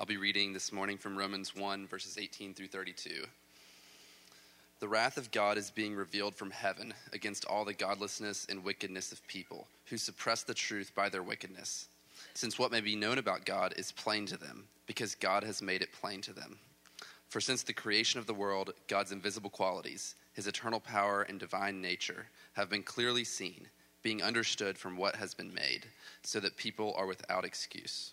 I'll be reading this morning from Romans 1, verses 18 through 32. The wrath of God is being revealed from heaven against all the godlessness and wickedness of people who suppress the truth by their wickedness, since what may be known about God is plain to them, because God has made it plain to them. For since the creation of the world, God's invisible qualities, his eternal power and divine nature, have been clearly seen, being understood from what has been made, so that people are without excuse.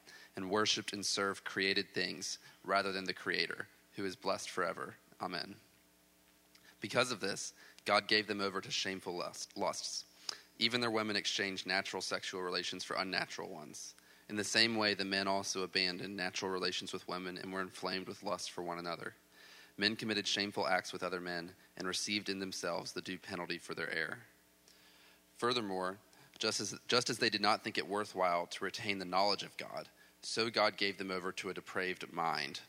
and worshiped and served created things rather than the Creator, who is blessed forever. Amen. Because of this, God gave them over to shameful lust, lusts. Even their women exchanged natural sexual relations for unnatural ones. In the same way, the men also abandoned natural relations with women and were inflamed with lust for one another. Men committed shameful acts with other men and received in themselves the due penalty for their error. Furthermore, just as, just as they did not think it worthwhile to retain the knowledge of God, so God gave them over to a depraved mind,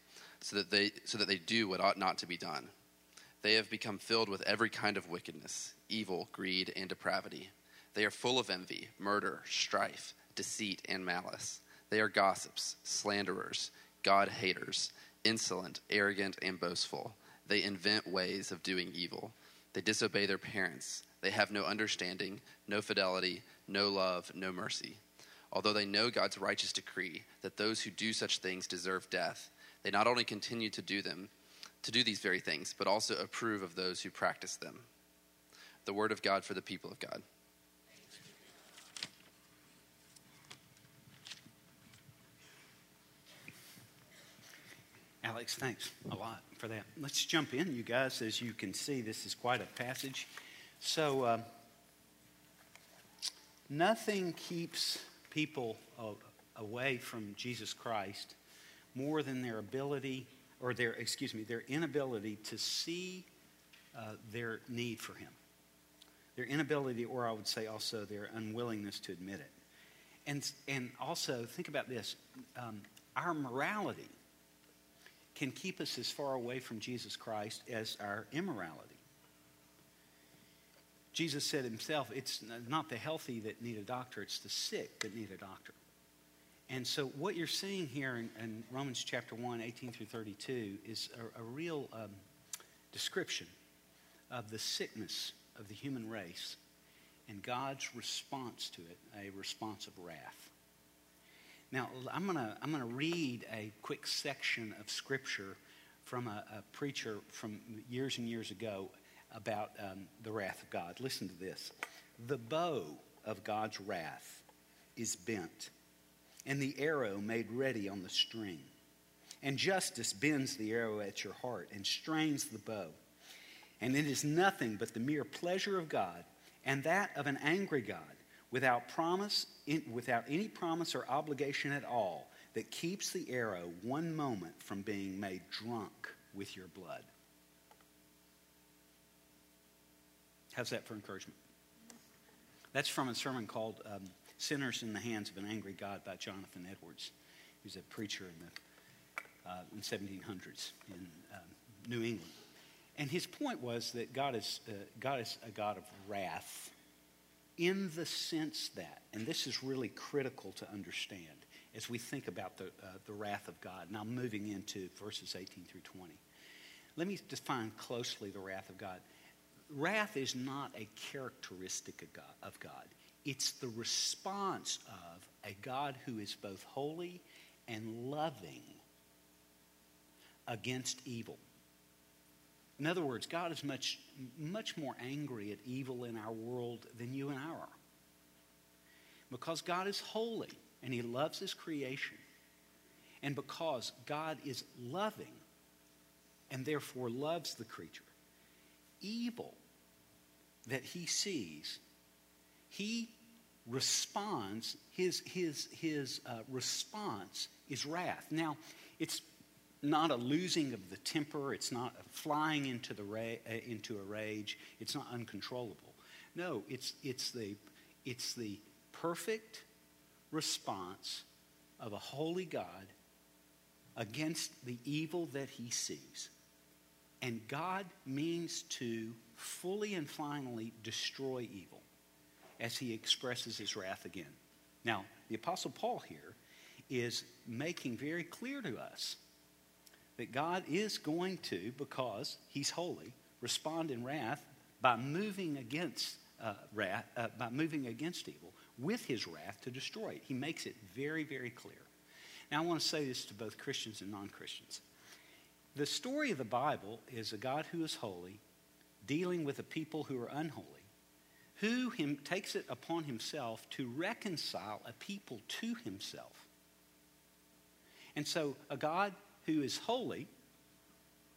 so that they, so that they do what ought not to be done. They have become filled with every kind of wickedness, evil, greed, and depravity. They are full of envy, murder, strife, deceit, and malice. They are gossips, slanderers, God haters, insolent, arrogant, and boastful. They invent ways of doing evil. They disobey their parents. They have no understanding, no fidelity, no love, no mercy. Although they know God's righteous decree that those who do such things deserve death, they not only continue to do them, to do these very things, but also approve of those who practice them. The word of God for the people of God. Alex, thanks a lot for that. Let's jump in, you guys. As you can see, this is quite a passage. So, uh, nothing keeps people away from Jesus Christ more than their ability or their, excuse me, their inability to see uh, their need for Him. Their inability, or I would say also their unwillingness to admit it. And, and also, think about this um, our morality can keep us as far away from Jesus Christ as our immorality. Jesus said himself, it's not the healthy that need a doctor, it's the sick that need a doctor. And so, what you're seeing here in, in Romans chapter 1, 18 through 32, is a, a real um, description of the sickness of the human race and God's response to it, a response of wrath. Now, I'm going to I'm to read a quick section of Scripture from a, a preacher from years and years ago about um, the wrath of God. Listen to this. The bow of God's wrath is bent and the arrow made ready on the string. And justice bends the arrow at your heart and strains the bow. And it is nothing but the mere pleasure of God, and that of an angry God, without promise, without any promise or obligation at all, that keeps the arrow one moment from being made drunk with your blood. How's that for encouragement? That's from a sermon called um, Sinners in the Hands of an Angry God by Jonathan Edwards. He was a preacher in the uh, in 1700s in um, New England. And his point was that God is, uh, God is a God of wrath in the sense that, and this is really critical to understand as we think about the, uh, the wrath of God. Now, moving into verses 18 through 20. Let me define closely the wrath of God. Wrath is not a characteristic of God. Of God. It's the response of a God who is both holy and loving against evil. In other words, God is much, much more angry at evil in our world than you and I are. Because God is holy and He loves His creation. And because God is loving and therefore loves the creature, evil that He sees he responds, his, his, his uh, response is wrath. Now, it's not a losing of the temper. It's not a flying into, the ra- uh, into a rage. It's not uncontrollable. No, it's, it's, the, it's the perfect response of a holy God against the evil that he sees. And God means to fully and finally destroy evil as he expresses his wrath again. Now, the Apostle Paul here is making very clear to us that God is going to, because he's holy, respond in wrath by moving against uh, wrath, uh, by moving against evil with his wrath to destroy it. He makes it very, very clear. Now, I want to say this to both Christians and non Christians. The story of the Bible is a God who is holy dealing with a people who are unholy, who him, takes it upon himself to reconcile a people to himself. And so, a God who is holy,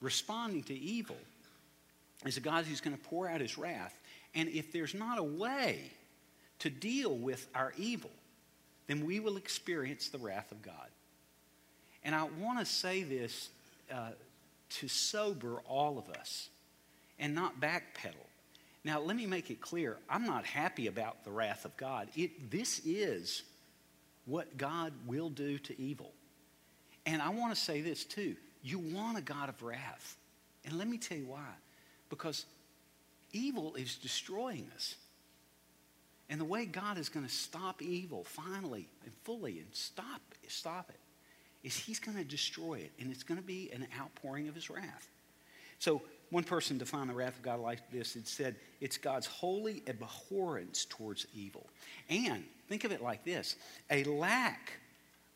responding to evil, is a God who's going to pour out his wrath. And if there's not a way to deal with our evil, then we will experience the wrath of God. And I want to say this uh, to sober all of us and not backpedal. Now, let me make it clear I'm not happy about the wrath of God. It, this is what God will do to evil. And I want to say this too. You want a God of wrath. And let me tell you why. Because evil is destroying us. And the way God is going to stop evil finally and fully and stop, stop it is he's going to destroy it. And it's going to be an outpouring of his wrath. So one person defined the wrath of God like this. It said, it's God's holy abhorrence towards evil. And think of it like this a lack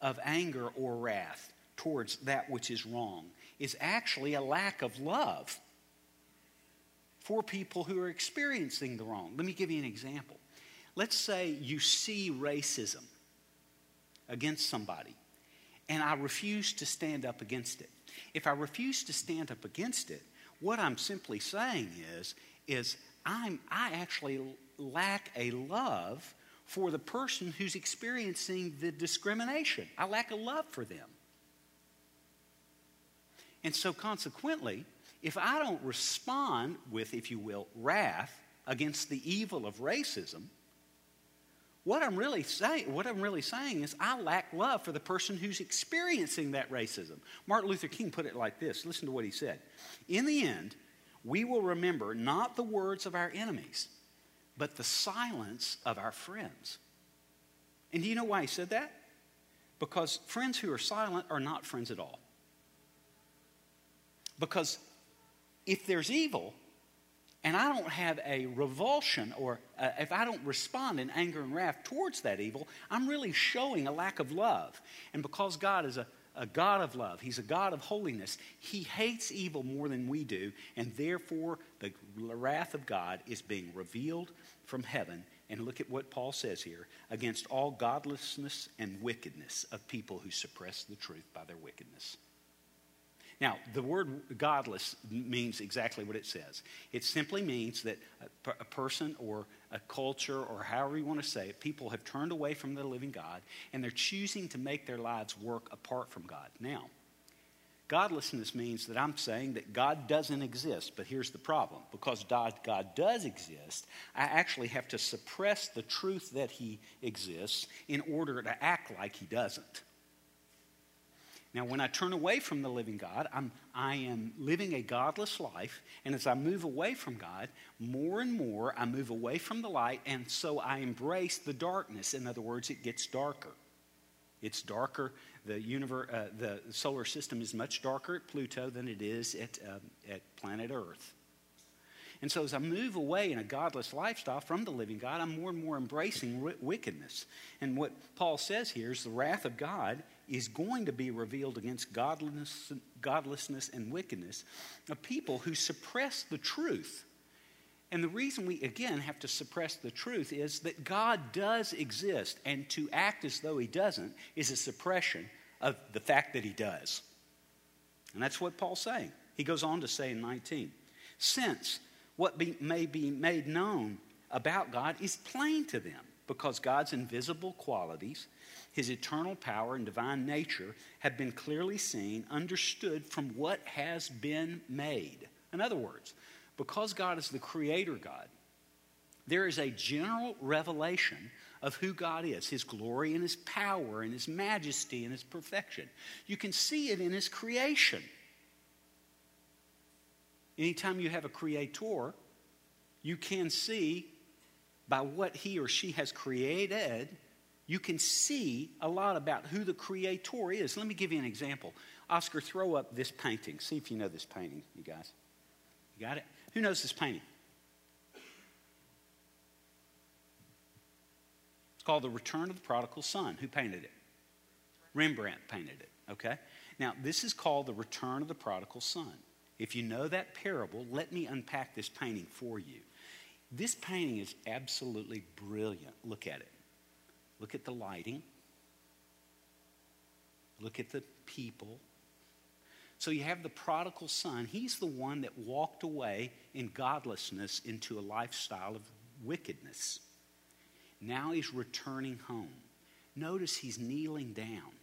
of anger or wrath towards that which is wrong is actually a lack of love for people who are experiencing the wrong. Let me give you an example. Let's say you see racism against somebody, and I refuse to stand up against it. If I refuse to stand up against it, what I'm simply saying is, is I'm, I actually lack a love for the person who's experiencing the discrimination. I lack a love for them. And so, consequently, if I don't respond with, if you will, wrath against the evil of racism, what I'm really saying, what I'm really saying is I lack love for the person who's experiencing that racism. Martin Luther King put it like this. Listen to what he said. In the end, we will remember not the words of our enemies, but the silence of our friends. And do you know why he said that? Because friends who are silent are not friends at all. Because if there's evil, and I don't have a revulsion or uh, if I don't respond in anger and wrath towards that evil, I'm really showing a lack of love. And because God is a, a God of love, He's a God of holiness, He hates evil more than we do, and therefore the wrath of God is being revealed from heaven. And look at what Paul says here against all godlessness and wickedness of people who suppress the truth by their wickedness. Now, the word godless means exactly what it says. It simply means that a, person or a culture or however you want to say it, people have turned away from the living God and they're choosing to make their lives work apart from God. Now, godlessness means that I'm saying that God doesn't exist, but here's the problem. Because God, God does exist, I actually have to suppress the truth that He exists in order to act like He doesn't. Now, when I turn away from the living God, I'm, I am living a godless life. And as I move away from God, more and more I move away from the light. And so I embrace the darkness. In other words, it gets darker. It's darker. The, universe, uh, the solar system is much darker at Pluto than it is at, uh, at planet Earth. And so, as I move away in a godless lifestyle from the living God, I'm more and more embracing wickedness. And what Paul says here is the wrath of God is going to be revealed against godlessness, godlessness and wickedness of people who suppress the truth. And the reason we, again, have to suppress the truth is that God does exist, and to act as though He doesn't is a suppression of the fact that He does. And that's what Paul's saying. He goes on to say in 19 Since what be, may be made known about God is plain to them, because God's invisible qualities His eternal power and divine nature have been clearly seen, understood from what has been made. In other words, because God is the creator God, there is a general revelation of who God is, His glory and His power and His majesty and His perfection. You can see it in His creation. Anytime you have a creator, you can see by what he or she has created, you can see a lot about who the creator is. Let me give you an example. Oscar, throw up this painting. See if you know this painting, you guys. You got it? Who knows this painting? It's called The Return of the Prodigal Son. Who painted it? Rembrandt painted it, okay? Now, this is called The Return of the Prodigal Son. If you know that parable, let me unpack this painting for you. This painting is absolutely brilliant. Look at it. Look at the lighting. Look at the people. So you have the prodigal son. He's the one that walked away in godlessness into a lifestyle of wickedness. Now he's returning home. Notice he's kneeling down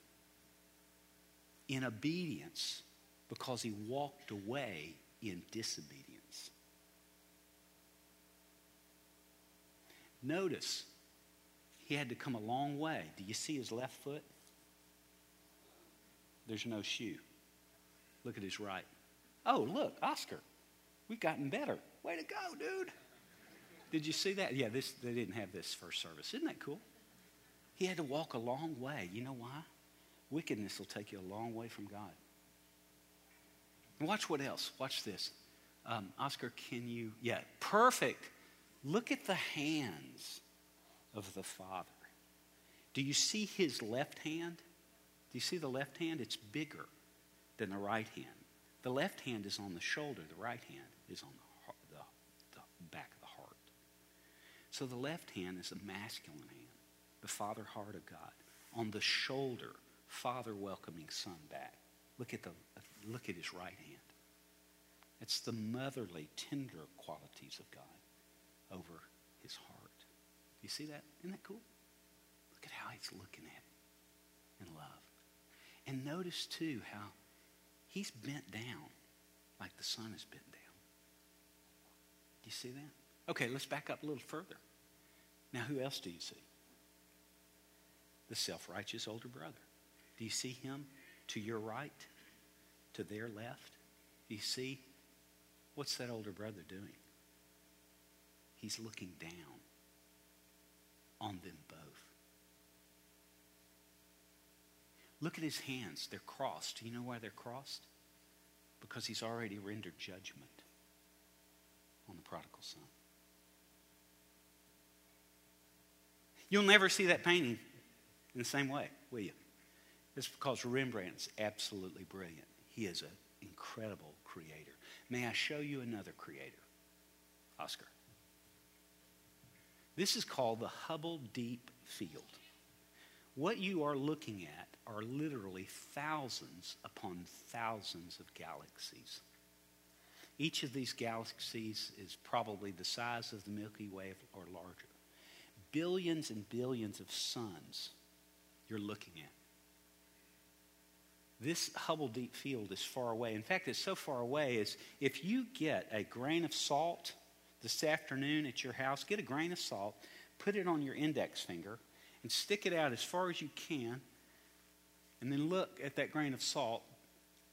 in obedience because he walked away in disobedience. Notice he had to come a long way. Do you see his left foot? There's no shoe. Look at his right. Oh, look, Oscar. We've gotten better. Way to go, dude. Did you see that? Yeah, this they didn't have this first service. Isn't that cool? He had to walk a long way. You know why? Wickedness will take you a long way from God. Watch what else. Watch this. Um, Oscar, can you? Yeah, perfect. Look at the hands of the Father. Do you see his left hand? Do you see the left hand? It's bigger than the right hand. The left hand is on the shoulder, the right hand is on the, heart, the, the back of the heart. So the left hand is a masculine hand, the father heart of God. On the shoulder, father welcoming son back. Look at, the, look at his right hand. It's the motherly, tender qualities of God over. You see that? Isn't that cool? Look at how he's looking at it in love. And notice, too, how he's bent down like the son is bent down. Do you see that? Okay, let's back up a little further. Now, who else do you see? The self righteous older brother. Do you see him to your right, to their left? Do you see what's that older brother doing? He's looking down on them both. Look at his hands. They're crossed. Do you know why they're crossed? Because he's already rendered judgment on the prodigal son. You'll never see that painting in the same way, will you? It's because Rembrandt's absolutely brilliant. He is an incredible creator. May I show you another creator? Oscar. This is called the Hubble Deep Field. What you are looking at are literally thousands upon thousands of galaxies. Each of these galaxies is probably the size of the Milky Way or larger. Billions and billions of suns you're looking at. This Hubble Deep Field is far away. In fact, it's so far away as if you get a grain of salt this afternoon at your house, get a grain of salt, put it on your index finger, and stick it out as far as you can, and then look at that grain of salt.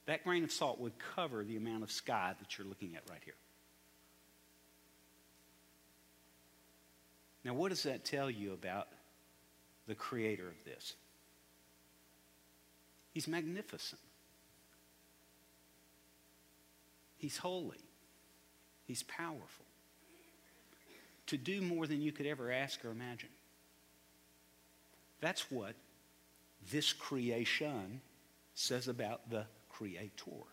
That grain of salt would cover the amount of sky that you're looking at right here. Now, what does that tell you about the creator of this? He's magnificent. He's holy. He's powerful to do more than you could ever ask or imagine. That's what this creation says about the Creator.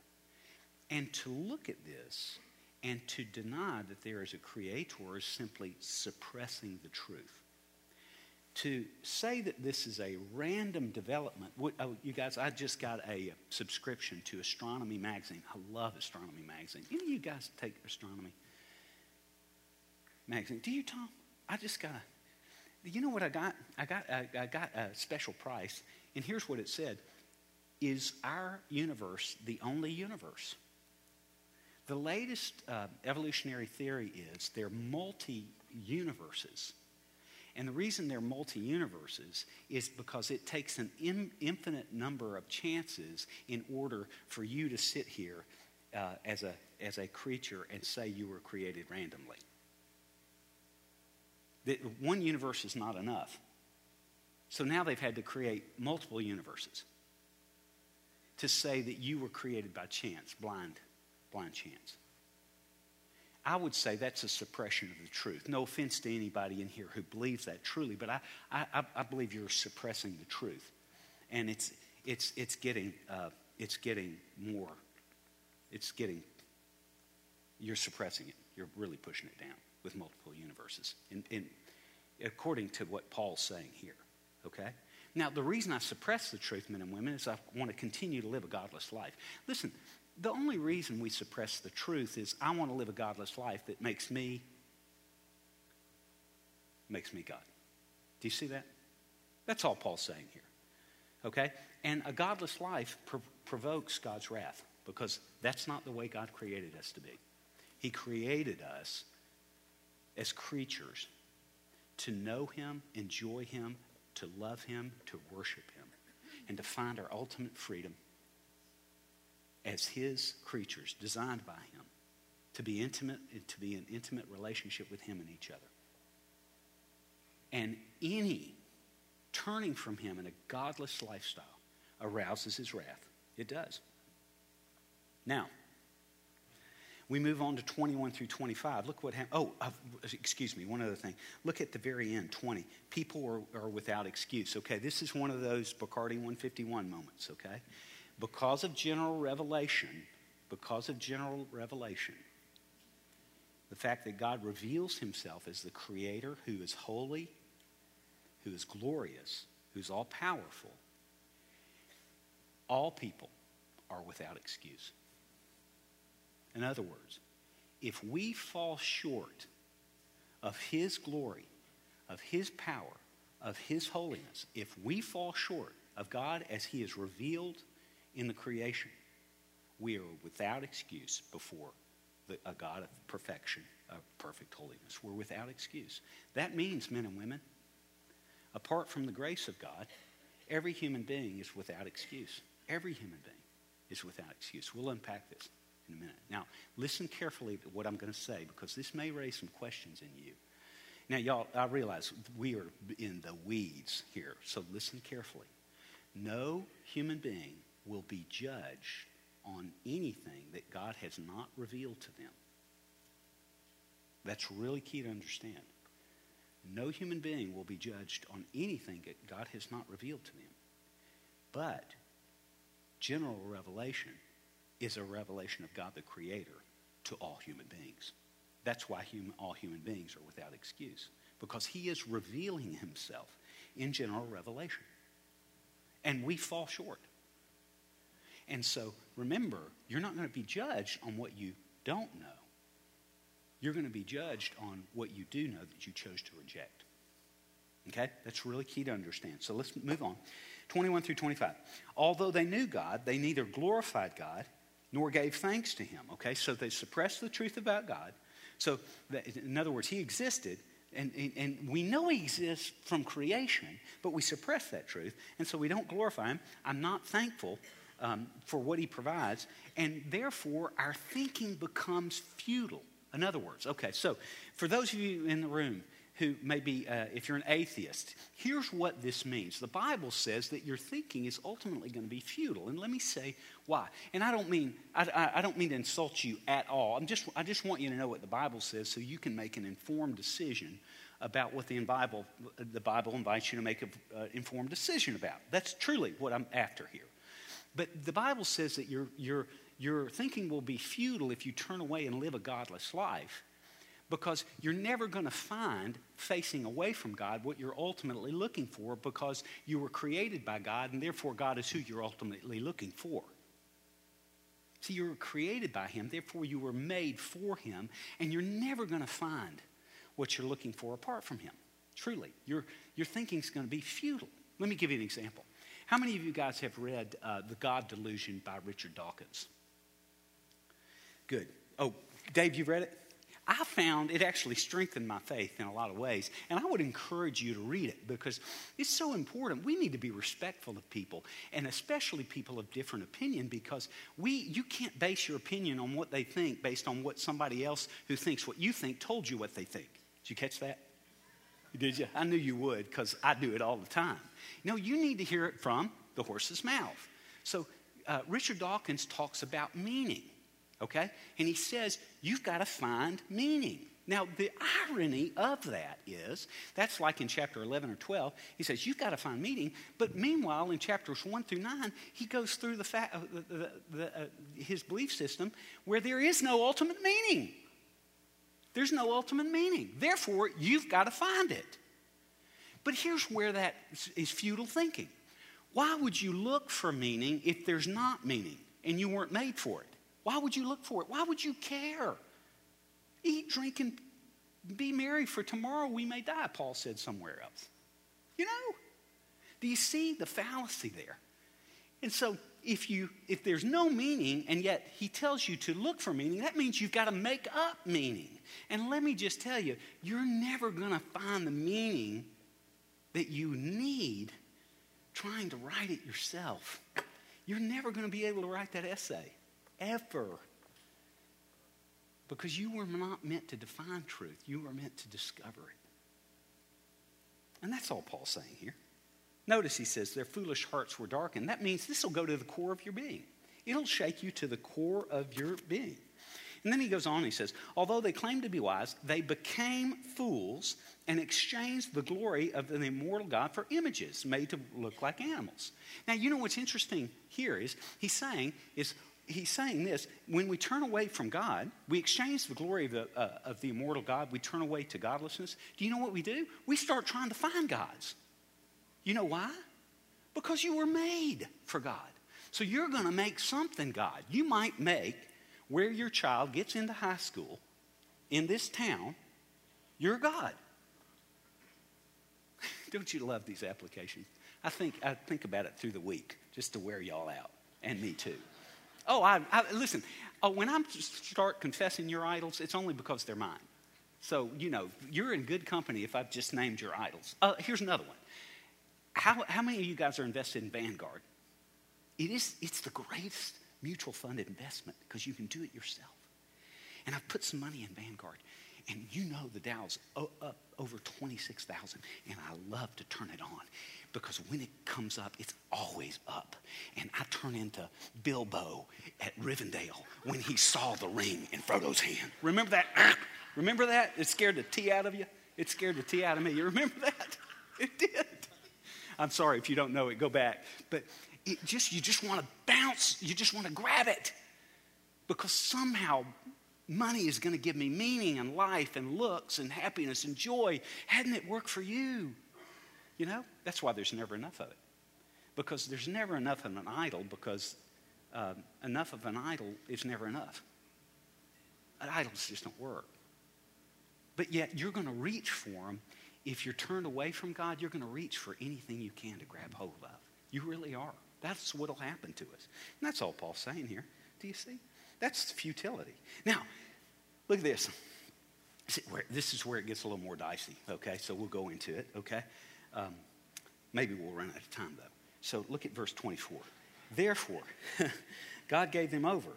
And to look at this and to deny that there is a Creator is simply suppressing the truth. To say that this is a random development, oh, you guys, I just got a subscription to Astronomy Magazine. I love Astronomy Magazine. Any of you guys take astronomy? Magazine. Do you, Tom? I just got a. You know what I got? I got, I, got a special price, and here's what it said Is our universe the only universe? The latest uh, evolutionary theory is there are multi universes. And the reason they're multi universes is because it takes an in, infinite number of chances in order for you to sit here uh, as, a, as a creature and say you were created randomly. That one universe is not enough. So now they've had to create multiple universes to say that you were created by chance, blind, blind chance. I would say that's a suppression of the truth. No offense to anybody in here who believes that truly, but I, I, I believe you're suppressing the truth. And it's, it's, it's, getting, uh, it's getting more, it's getting, you're suppressing it. You're really pushing it down with multiple universes, in, in, according to what Paul's saying here. Okay? Now, the reason I suppress the truth, men and women, is I want to continue to live a godless life. Listen, the only reason we suppress the truth is I want to live a godless life that makes me makes me God. Do you see that? That's all Paul's saying here. Okay? And a godless life pro- provokes God's wrath because that's not the way God created us to be. He created us as creatures to know Him, enjoy Him, to love Him, to worship Him, and to find our ultimate freedom as His creatures, designed by Him, to be intimate, and to be in intimate relationship with Him and each other. And any turning from Him in a godless lifestyle arouses His wrath. It does. Now, we move on to 21 through 25. Look what happened. Oh, uh, excuse me, one other thing. Look at the very end, 20. People are, are without excuse. Okay, this is one of those Bacardi 151 moments, okay? Because of general revelation, because of general revelation, the fact that God reveals himself as the creator who is holy, who is glorious, who's all powerful, all people are without excuse. In other words, if we fall short of His glory, of His power, of His holiness, if we fall short of God as He is revealed in the creation, we are without excuse before the, a God of perfection, of perfect holiness. We're without excuse. That means, men and women, apart from the grace of God, every human being is without excuse. Every human being is without excuse. We'll unpack this in a minute. Now, listen carefully to what I'm going to say because this may raise some questions in you. Now, y'all, I realize we are in the weeds here, so listen carefully. No human being will be judged on anything that God has not revealed to them. That's really key to understand. No human being will be judged on anything that God has not revealed to them. But general revelation is a revelation of God the Creator to all human beings. That's why human, all human beings are without excuse, because He is revealing Himself in general revelation. And we fall short. And so remember, you're not going to be judged on what you don't know. You're going to be judged on what you do know that you chose to reject. Okay? That's really key to understand. So let's move on. 21 through 25. Although they knew God, they neither glorified God nor gave thanks to him. Okay, so they suppressed the truth about God. So, that, in other words, he existed, and, and we know he exists from creation, but we suppress that truth, and so we don't glorify him. I'm not thankful um, for what he provides, and therefore our thinking becomes futile. In other words, okay, so for those of you in the room who maybe, uh, if you're an atheist, here's what this means. The Bible says that your thinking is ultimately going to be futile. And let me say why. And I don't mean, I, I don't mean to insult you at all. I'm just, I just want you to know what the Bible says so you can make an informed decision about what the Bible, the Bible invites you to make an uh, informed decision about. That's truly what I'm after here. But the Bible says that your, your, your thinking will be futile if you turn away and live a godless life because you're never going to find facing away from God what you're ultimately looking for because you were created by God and therefore God is who you're ultimately looking for. See, you were created by Him, therefore you were made for Him, and you're never going to find what you're looking for apart from Him. Truly, your, your thinking's going to be futile. Let me give you an example. How many of you guys have read uh, The God Delusion by Richard Dawkins? Good. Oh, Dave, you've read it? I found it actually strengthened my faith in a lot of ways. And I would encourage you to read it because it's so important. We need to be respectful of people, and especially people of different opinion, because we, you can't base your opinion on what they think based on what somebody else who thinks what you think told you what they think. Did you catch that? Did you? I knew you would because I do it all the time. No, you need to hear it from the horse's mouth. So uh, Richard Dawkins talks about meaning okay? And he says, you've got to find meaning. Now, the irony of that is, that's like in chapter 11 or 12, he says, you've got to find meaning. But meanwhile, in chapters 1 through 9, he goes through the fa- uh, the, the, uh, his belief system where there is no ultimate meaning. There's no ultimate meaning. Therefore, you've got to find it. But here's where that is futile thinking. Why would you look for meaning if there's not meaning and you weren't made for it? Why would you look for it? Why would you care? Eat, drink, and be merry, for tomorrow we may die, Paul said somewhere else. You know? Do you see the fallacy there? And so if you if there's no meaning and yet he tells you to look for meaning, that means you've got to make up meaning. And let me just tell you, you're never going to find the meaning that you need trying to write it yourself. You're never going to be able to write that essay ever. Because you were not meant to define truth, you were meant to discover it. And that's all Paul's saying here. Notice he says their foolish hearts were darkened. That means this will go to the core of your being. It'll shake you to the core of your being. And then he goes on, he says, Although they claimed to be wise, they became fools and exchanged the glory of the immortal God for images made to look like animals. Now, you know what's interesting here is he's saying is he's saying this when we turn away from God, we exchange the glory of the, uh, of the immortal God, we turn away to godlessness. Do you know what we do? We start trying to find gods. You know why? Because you were made for God. So you're going to make something God. You might make where your child gets into high school in this town your God. Don't you love these applications? I think I think about it through the week just to wear y'all out, and me too. Oh, I, I listen. Oh, when I start confessing your idols, it's only because they're mine. So you know you're in good company if I've just named your idols. Uh, here's another one. How, how many of you guys are invested in Vanguard? It is, it's the greatest mutual fund investment because you can do it yourself. And I've put some money in Vanguard. And you know the Dow's up over 26,000. And I love to turn it on because when it comes up, it's always up. And I turn into Bilbo at Rivendell when he saw the ring in Frodo's hand. Remember that? Remember that? It scared the tea out of you? It scared the tea out of me. You remember that? It did. I'm sorry if you don't know it, go back. But it just you just want to bounce, you just want to grab it. Because somehow money is going to give me meaning and life and looks and happiness and joy. Hadn't it worked for you? You know, that's why there's never enough of it. Because there's never enough of an idol, because uh, enough of an idol is never enough. Idols just don't work. But yet, you're going to reach for them. If you're turned away from God, you're going to reach for anything you can to grab hold of. You really are. That's what will happen to us. And that's all Paul's saying here. Do you see? That's futility. Now, look at this. This is where it gets a little more dicey, okay? So we'll go into it, okay? Um, maybe we'll run out of time, though. So look at verse 24. Therefore, God gave them over.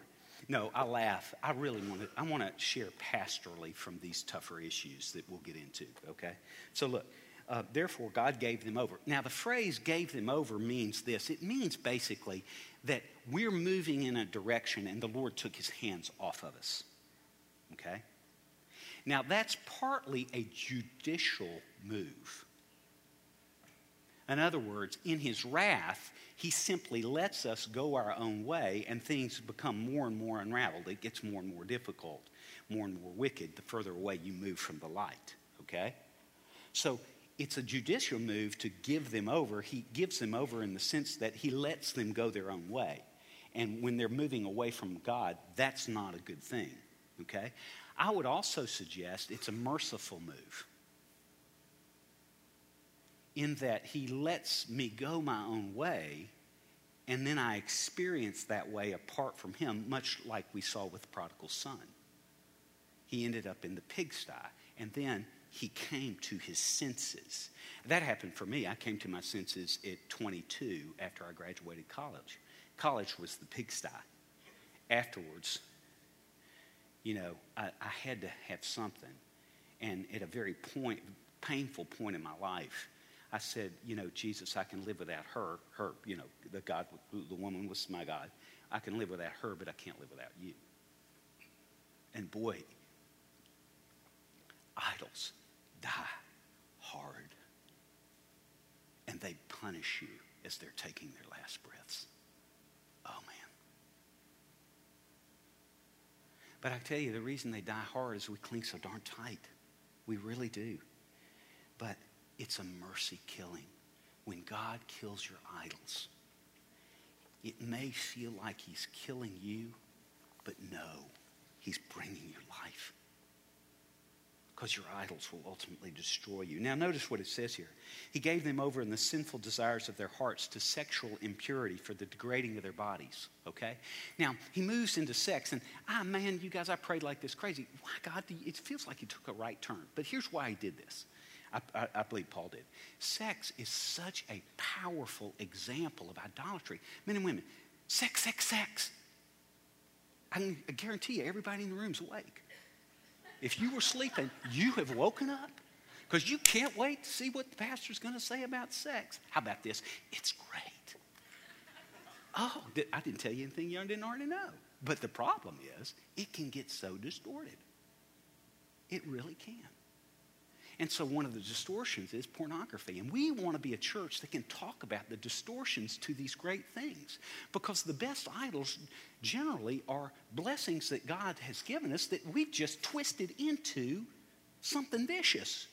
No, I laugh. I really want to, I want to share pastorally from these tougher issues that we'll get into, okay? So look, uh, therefore, God gave them over. Now, the phrase gave them over means this it means basically that we're moving in a direction and the Lord took his hands off of us. Okay? Now, that's partly a judicial move. In other words, in his wrath, he simply lets us go our own way and things become more and more unraveled. It gets more and more difficult, more and more wicked the further away you move from the light. Okay? So it's a judicial move to give them over. He gives them over in the sense that he lets them go their own way. And when they're moving away from God, that's not a good thing. Okay? I would also suggest it's a merciful move. in that he lets me go my own way, and then I experience that way apart from him, much like we saw with the prodigal son. He ended up in the pigsty, and then he came to his senses. That happened for me. I came to my senses at 22 after I graduated college. College was the pigsty. Afterwards, you know, I, I had to have something. And at a very point, painful point in my life, I said, you know, Jesus, I can live without her. Her, you know, the God, the woman was my God. I can live without her, but I can't live without you. And boy, idols die hard. And they punish you as they're taking their last breaths. Oh, man. But I tell you, the reason they die hard is we cling so darn tight. We really do. But it's a mercy killing. When God kills your idols, it may feel like He's killing you, but no, He's bringing you life. Because your idols will ultimately destroy you. Now, notice what it says here. He gave them over in the sinful desires of their hearts to sexual impurity for the degrading of their bodies. Okay? Now, he moves into sex, and ah, man, you guys, I prayed like this crazy. Why, God, it feels like he took a right turn. But here's why he did this. I, I, I, believe Paul did. Sex is such a powerful example of idolatry. Men and women, sex, sex, sex. I, I guarantee you, everybody in the room's awake. If you were sleeping, you have woken up because you can't wait to see what the pastor's going to say about sex. How about this? It's great. Oh, I didn't tell you anything you didn't already know. But the problem is, it can get so distorted. It really can. And so one of the distortions is pornography. And we want to be a church that can talk about the distortions to these great things. Because the best idols generally are blessings that God has given us that we've just twisted into something vicious.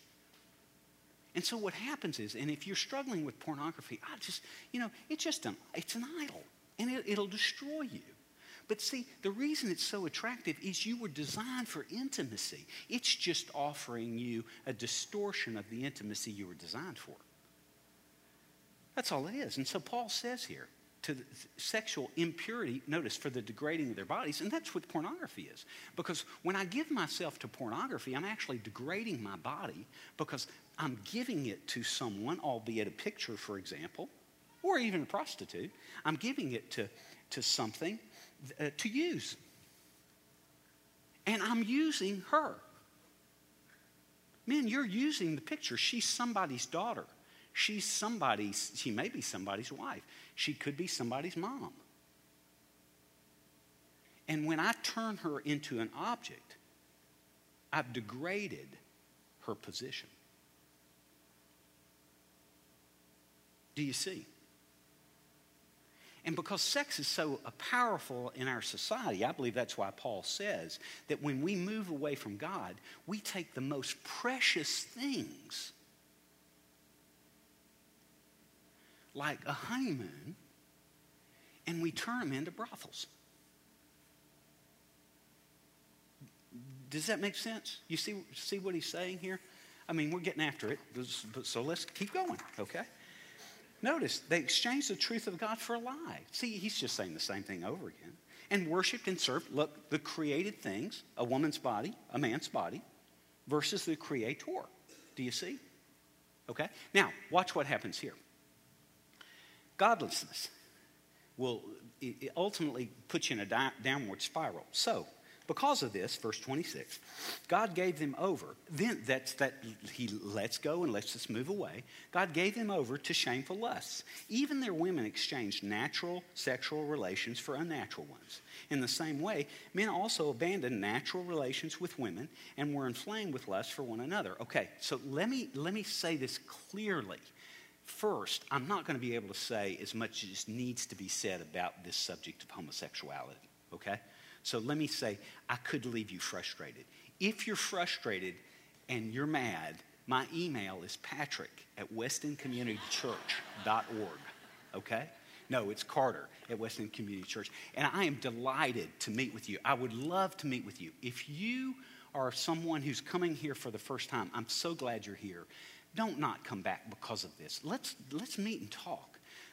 And so what happens is, and if you're struggling with pornography, I just, you know, it's just an, it's an idol. And it, it'll destroy you. But see, the reason it's so attractive is you were designed for intimacy. It's just offering you a distortion of the intimacy you were designed for. That's all it is. And so Paul says here to sexual impurity, notice, for the degrading of their bodies, and that's what pornography is. Because when I give myself to pornography, I'm actually degrading my body because I'm giving it to someone, albeit a picture, for example, or even a prostitute. I'm giving it to, to something uh, to use. And I'm using her. Man, you're using the picture. She's somebody's daughter. She's somebody's, she may be somebody's wife. She could be somebody's mom. And when I turn her into an object, I've degraded her position. Do you see? And because sex is so uh, powerful in our society, I believe that's why Paul says that when we move away from God, we take the most precious things, like a honeymoon, and we turn them into brothels. Does that make sense? You see, see what he's saying here? I mean, we're getting after it, so let's keep going, okay? Notice, they exchanged the truth of God for a lie. See, he's just saying the same thing over again. And worshiped and served, look, the created things, a woman's body, a man's body, versus the creator. Do you see? Okay? Now, watch what happens here. Godlessness will ultimately put you in a downward spiral. So, because of this, verse 26, God gave them over. Then that's that he lets go and lets us move away. God gave them over to shameful lusts. Even their women exchanged natural sexual relations for unnatural ones. In the same way, men also abandoned natural relations with women and were inflamed with lust for one another. Okay, so let me let me say this clearly. First, I'm not going to be able to say as much as needs to be said about this subject of homosexuality, okay? So let me say, I could leave you frustrated. If you're frustrated and you're mad, my email is patrick at westoncommunitychurch.org. Okay? No, it's Carter at Weston Community Church. And I am delighted to meet with you. I would love to meet with you. If you are someone who's coming here for the first time, I'm so glad you're here. don't not come back because of this. Let's, let's meet and talk.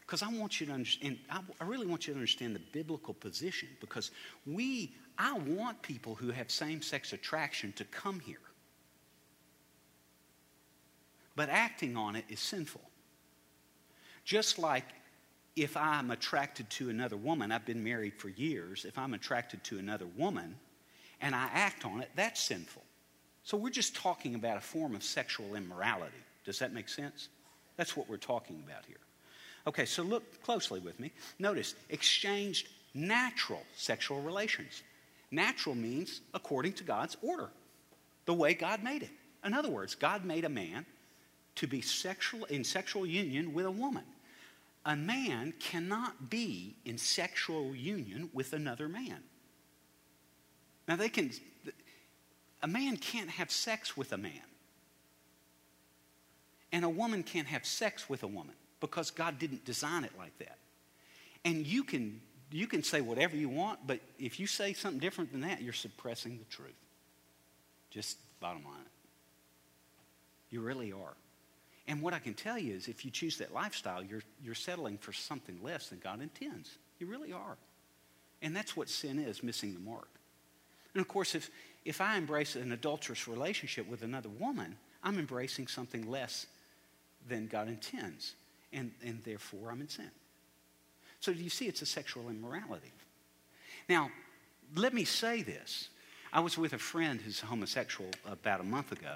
Because I want you to understand, I, I really want you to understand the biblical position. Because we, I want people who have same sex attraction to come here. But acting on it is sinful. Just like if I'm attracted to another woman, I've been married for years, if I'm attracted to another woman and I act on it, that's sinful. So we're just talking about a form of sexual immorality. Does that make sense? That's what we're talking about here. Okay, so look closely with me. Notice, exchanged natural sexual relations. Natural means according to God's order, the way God made it. In other words, God made a man to be sexual in sexual union with a woman. A man cannot be in sexual union with another man. Now they can a man can't have sex with a man. And a woman can't have sex with a woman because God didn't design it like that. And you can, you can say whatever you want, but if you say something different than that, you're suppressing the truth. Just bottom line. You really are. And what I can tell you is if you choose that lifestyle, you're, you're settling for something less than God intends. You really are. And that's what sin is missing the mark. And of course, if, if I embrace an adulterous relationship with another woman, I'm embracing something less than God intends. And, and therefore, I'm in sin. So, do you see it's a sexual immorality? Now, let me say this. I was with a friend who's homosexual about a month ago,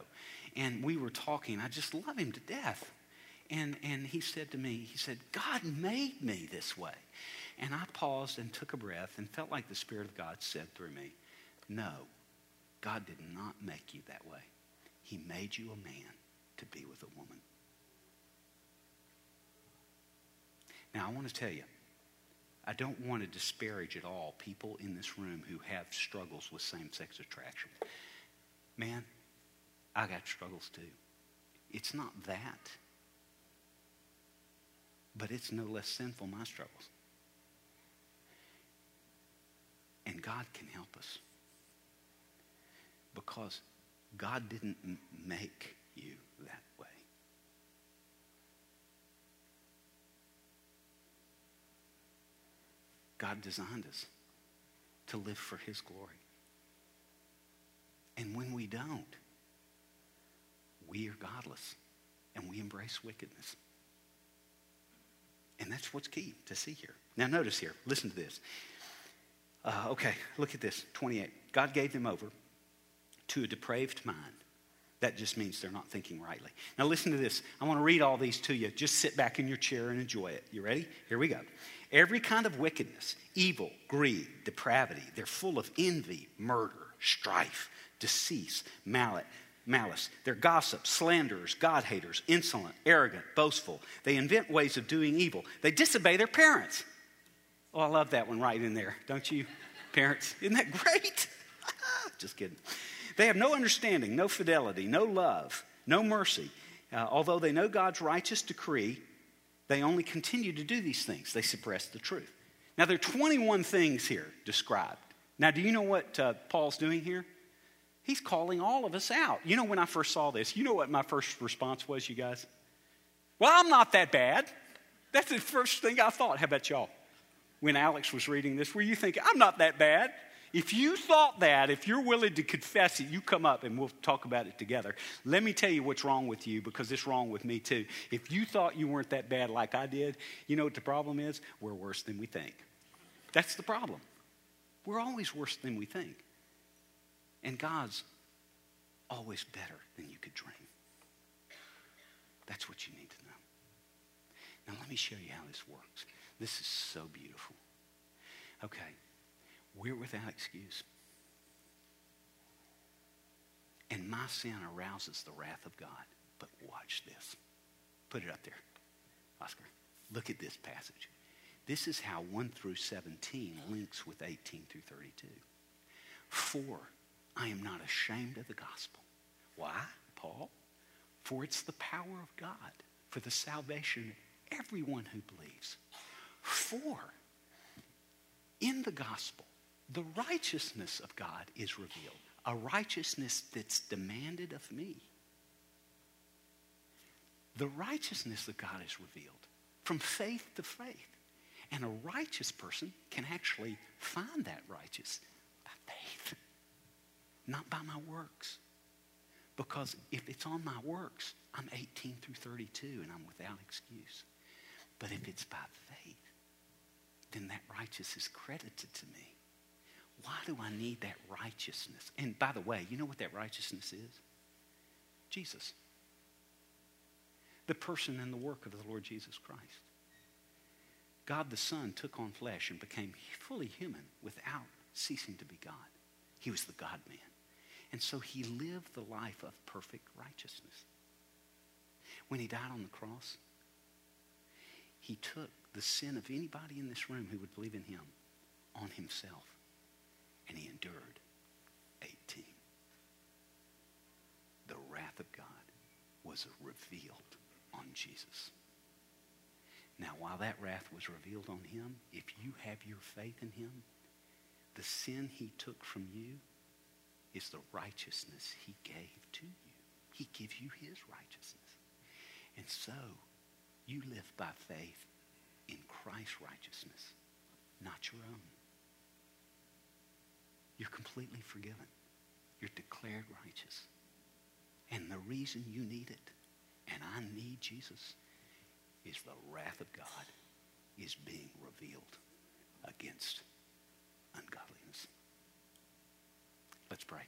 and we were talking. I just love him to death. And, and he said to me, he said, God made me this way. And I paused and took a breath and felt like the Spirit of God said through me, No, God did not make you that way. He made you a man to be with a woman. Now, I want to tell you, I don't want to disparage at all people in this room who have struggles with same sex attraction. Man, I got struggles too. It's not that, but it's no less sinful, my struggles. And God can help us because God didn't make you that way. God designed us to live for His glory. And when we don't, we are godless and we embrace wickedness. And that's what's key to see here. Now, notice here, listen to this. Uh, okay, look at this 28. God gave them over to a depraved mind. That just means they're not thinking rightly. Now, listen to this. I want to read all these to you. Just sit back in your chair and enjoy it. You ready? Here we go. Every kind of wickedness, evil, greed, depravity, they're full of envy, murder, strife, deceit, malice. Malice. They're gossips, slanderers, God haters, insolent, arrogant, boastful. They invent ways of doing evil. They disobey their parents. Oh, I love that one right in there, don't you, parents? Isn't that great? Just kidding. They have no understanding, no fidelity, no love, no mercy. Uh, although they know God's righteous decree, they only continue to do these things. They suppress the truth. Now, there are 21 things here described. Now, do you know what uh, Paul's doing here? He's calling all of us out. You know, when I first saw this, you know what my first response was, you guys? Well, I'm not that bad. That's the first thing I thought. How about y'all? When Alex was reading this, were you thinking, I'm not that bad? If you thought that, if you're willing to confess it, you come up and we'll talk about it together. Let me tell you what's wrong with you because it's wrong with me too. If you thought you weren't that bad like I did, you know what the problem is? We're worse than we think. That's the problem. We're always worse than we think. And God's always better than you could dream. That's what you need to know. Now, let me show you how this works. This is so beautiful. Okay, we're without excuse. And my sin arouses the wrath of God. But watch this. Put it up there, Oscar. Look at this passage. This is how 1 through 17 links with 18 through 32. For I am not ashamed of the gospel. Why, Paul? For it's the power of God for the salvation of everyone who believes. For in the gospel, the righteousness of God is revealed, a righteousness that's demanded of me. the righteousness of God is revealed from faith to faith. And a righteous person can actually find that righteous by faith, not by my works. Because if it's on my works, I'm 18 through 32 and I'm without excuse. But if it's by faith, then that righteousness is credited to me. Why do I need that righteousness? And by the way, you know what that righteousness is? Jesus. The person and the work of the Lord Jesus Christ. God the Son took on flesh and became fully human without ceasing to be God. He was the God man. And so he lived the life of perfect righteousness. When he died on the cross, he took the sin of anybody in this room who would believe in him on himself. And he endured 18. The wrath of God was revealed on Jesus. Now, while that wrath was revealed on him, if you have your faith in him, the sin he took from you is the righteousness he gave to you. He gives you his righteousness. And so, you live by faith in Christ's righteousness, not your own. You're completely forgiven. You're declared righteous. And the reason you need it, and I need Jesus, is the wrath of God is being revealed against ungodliness. Let's pray.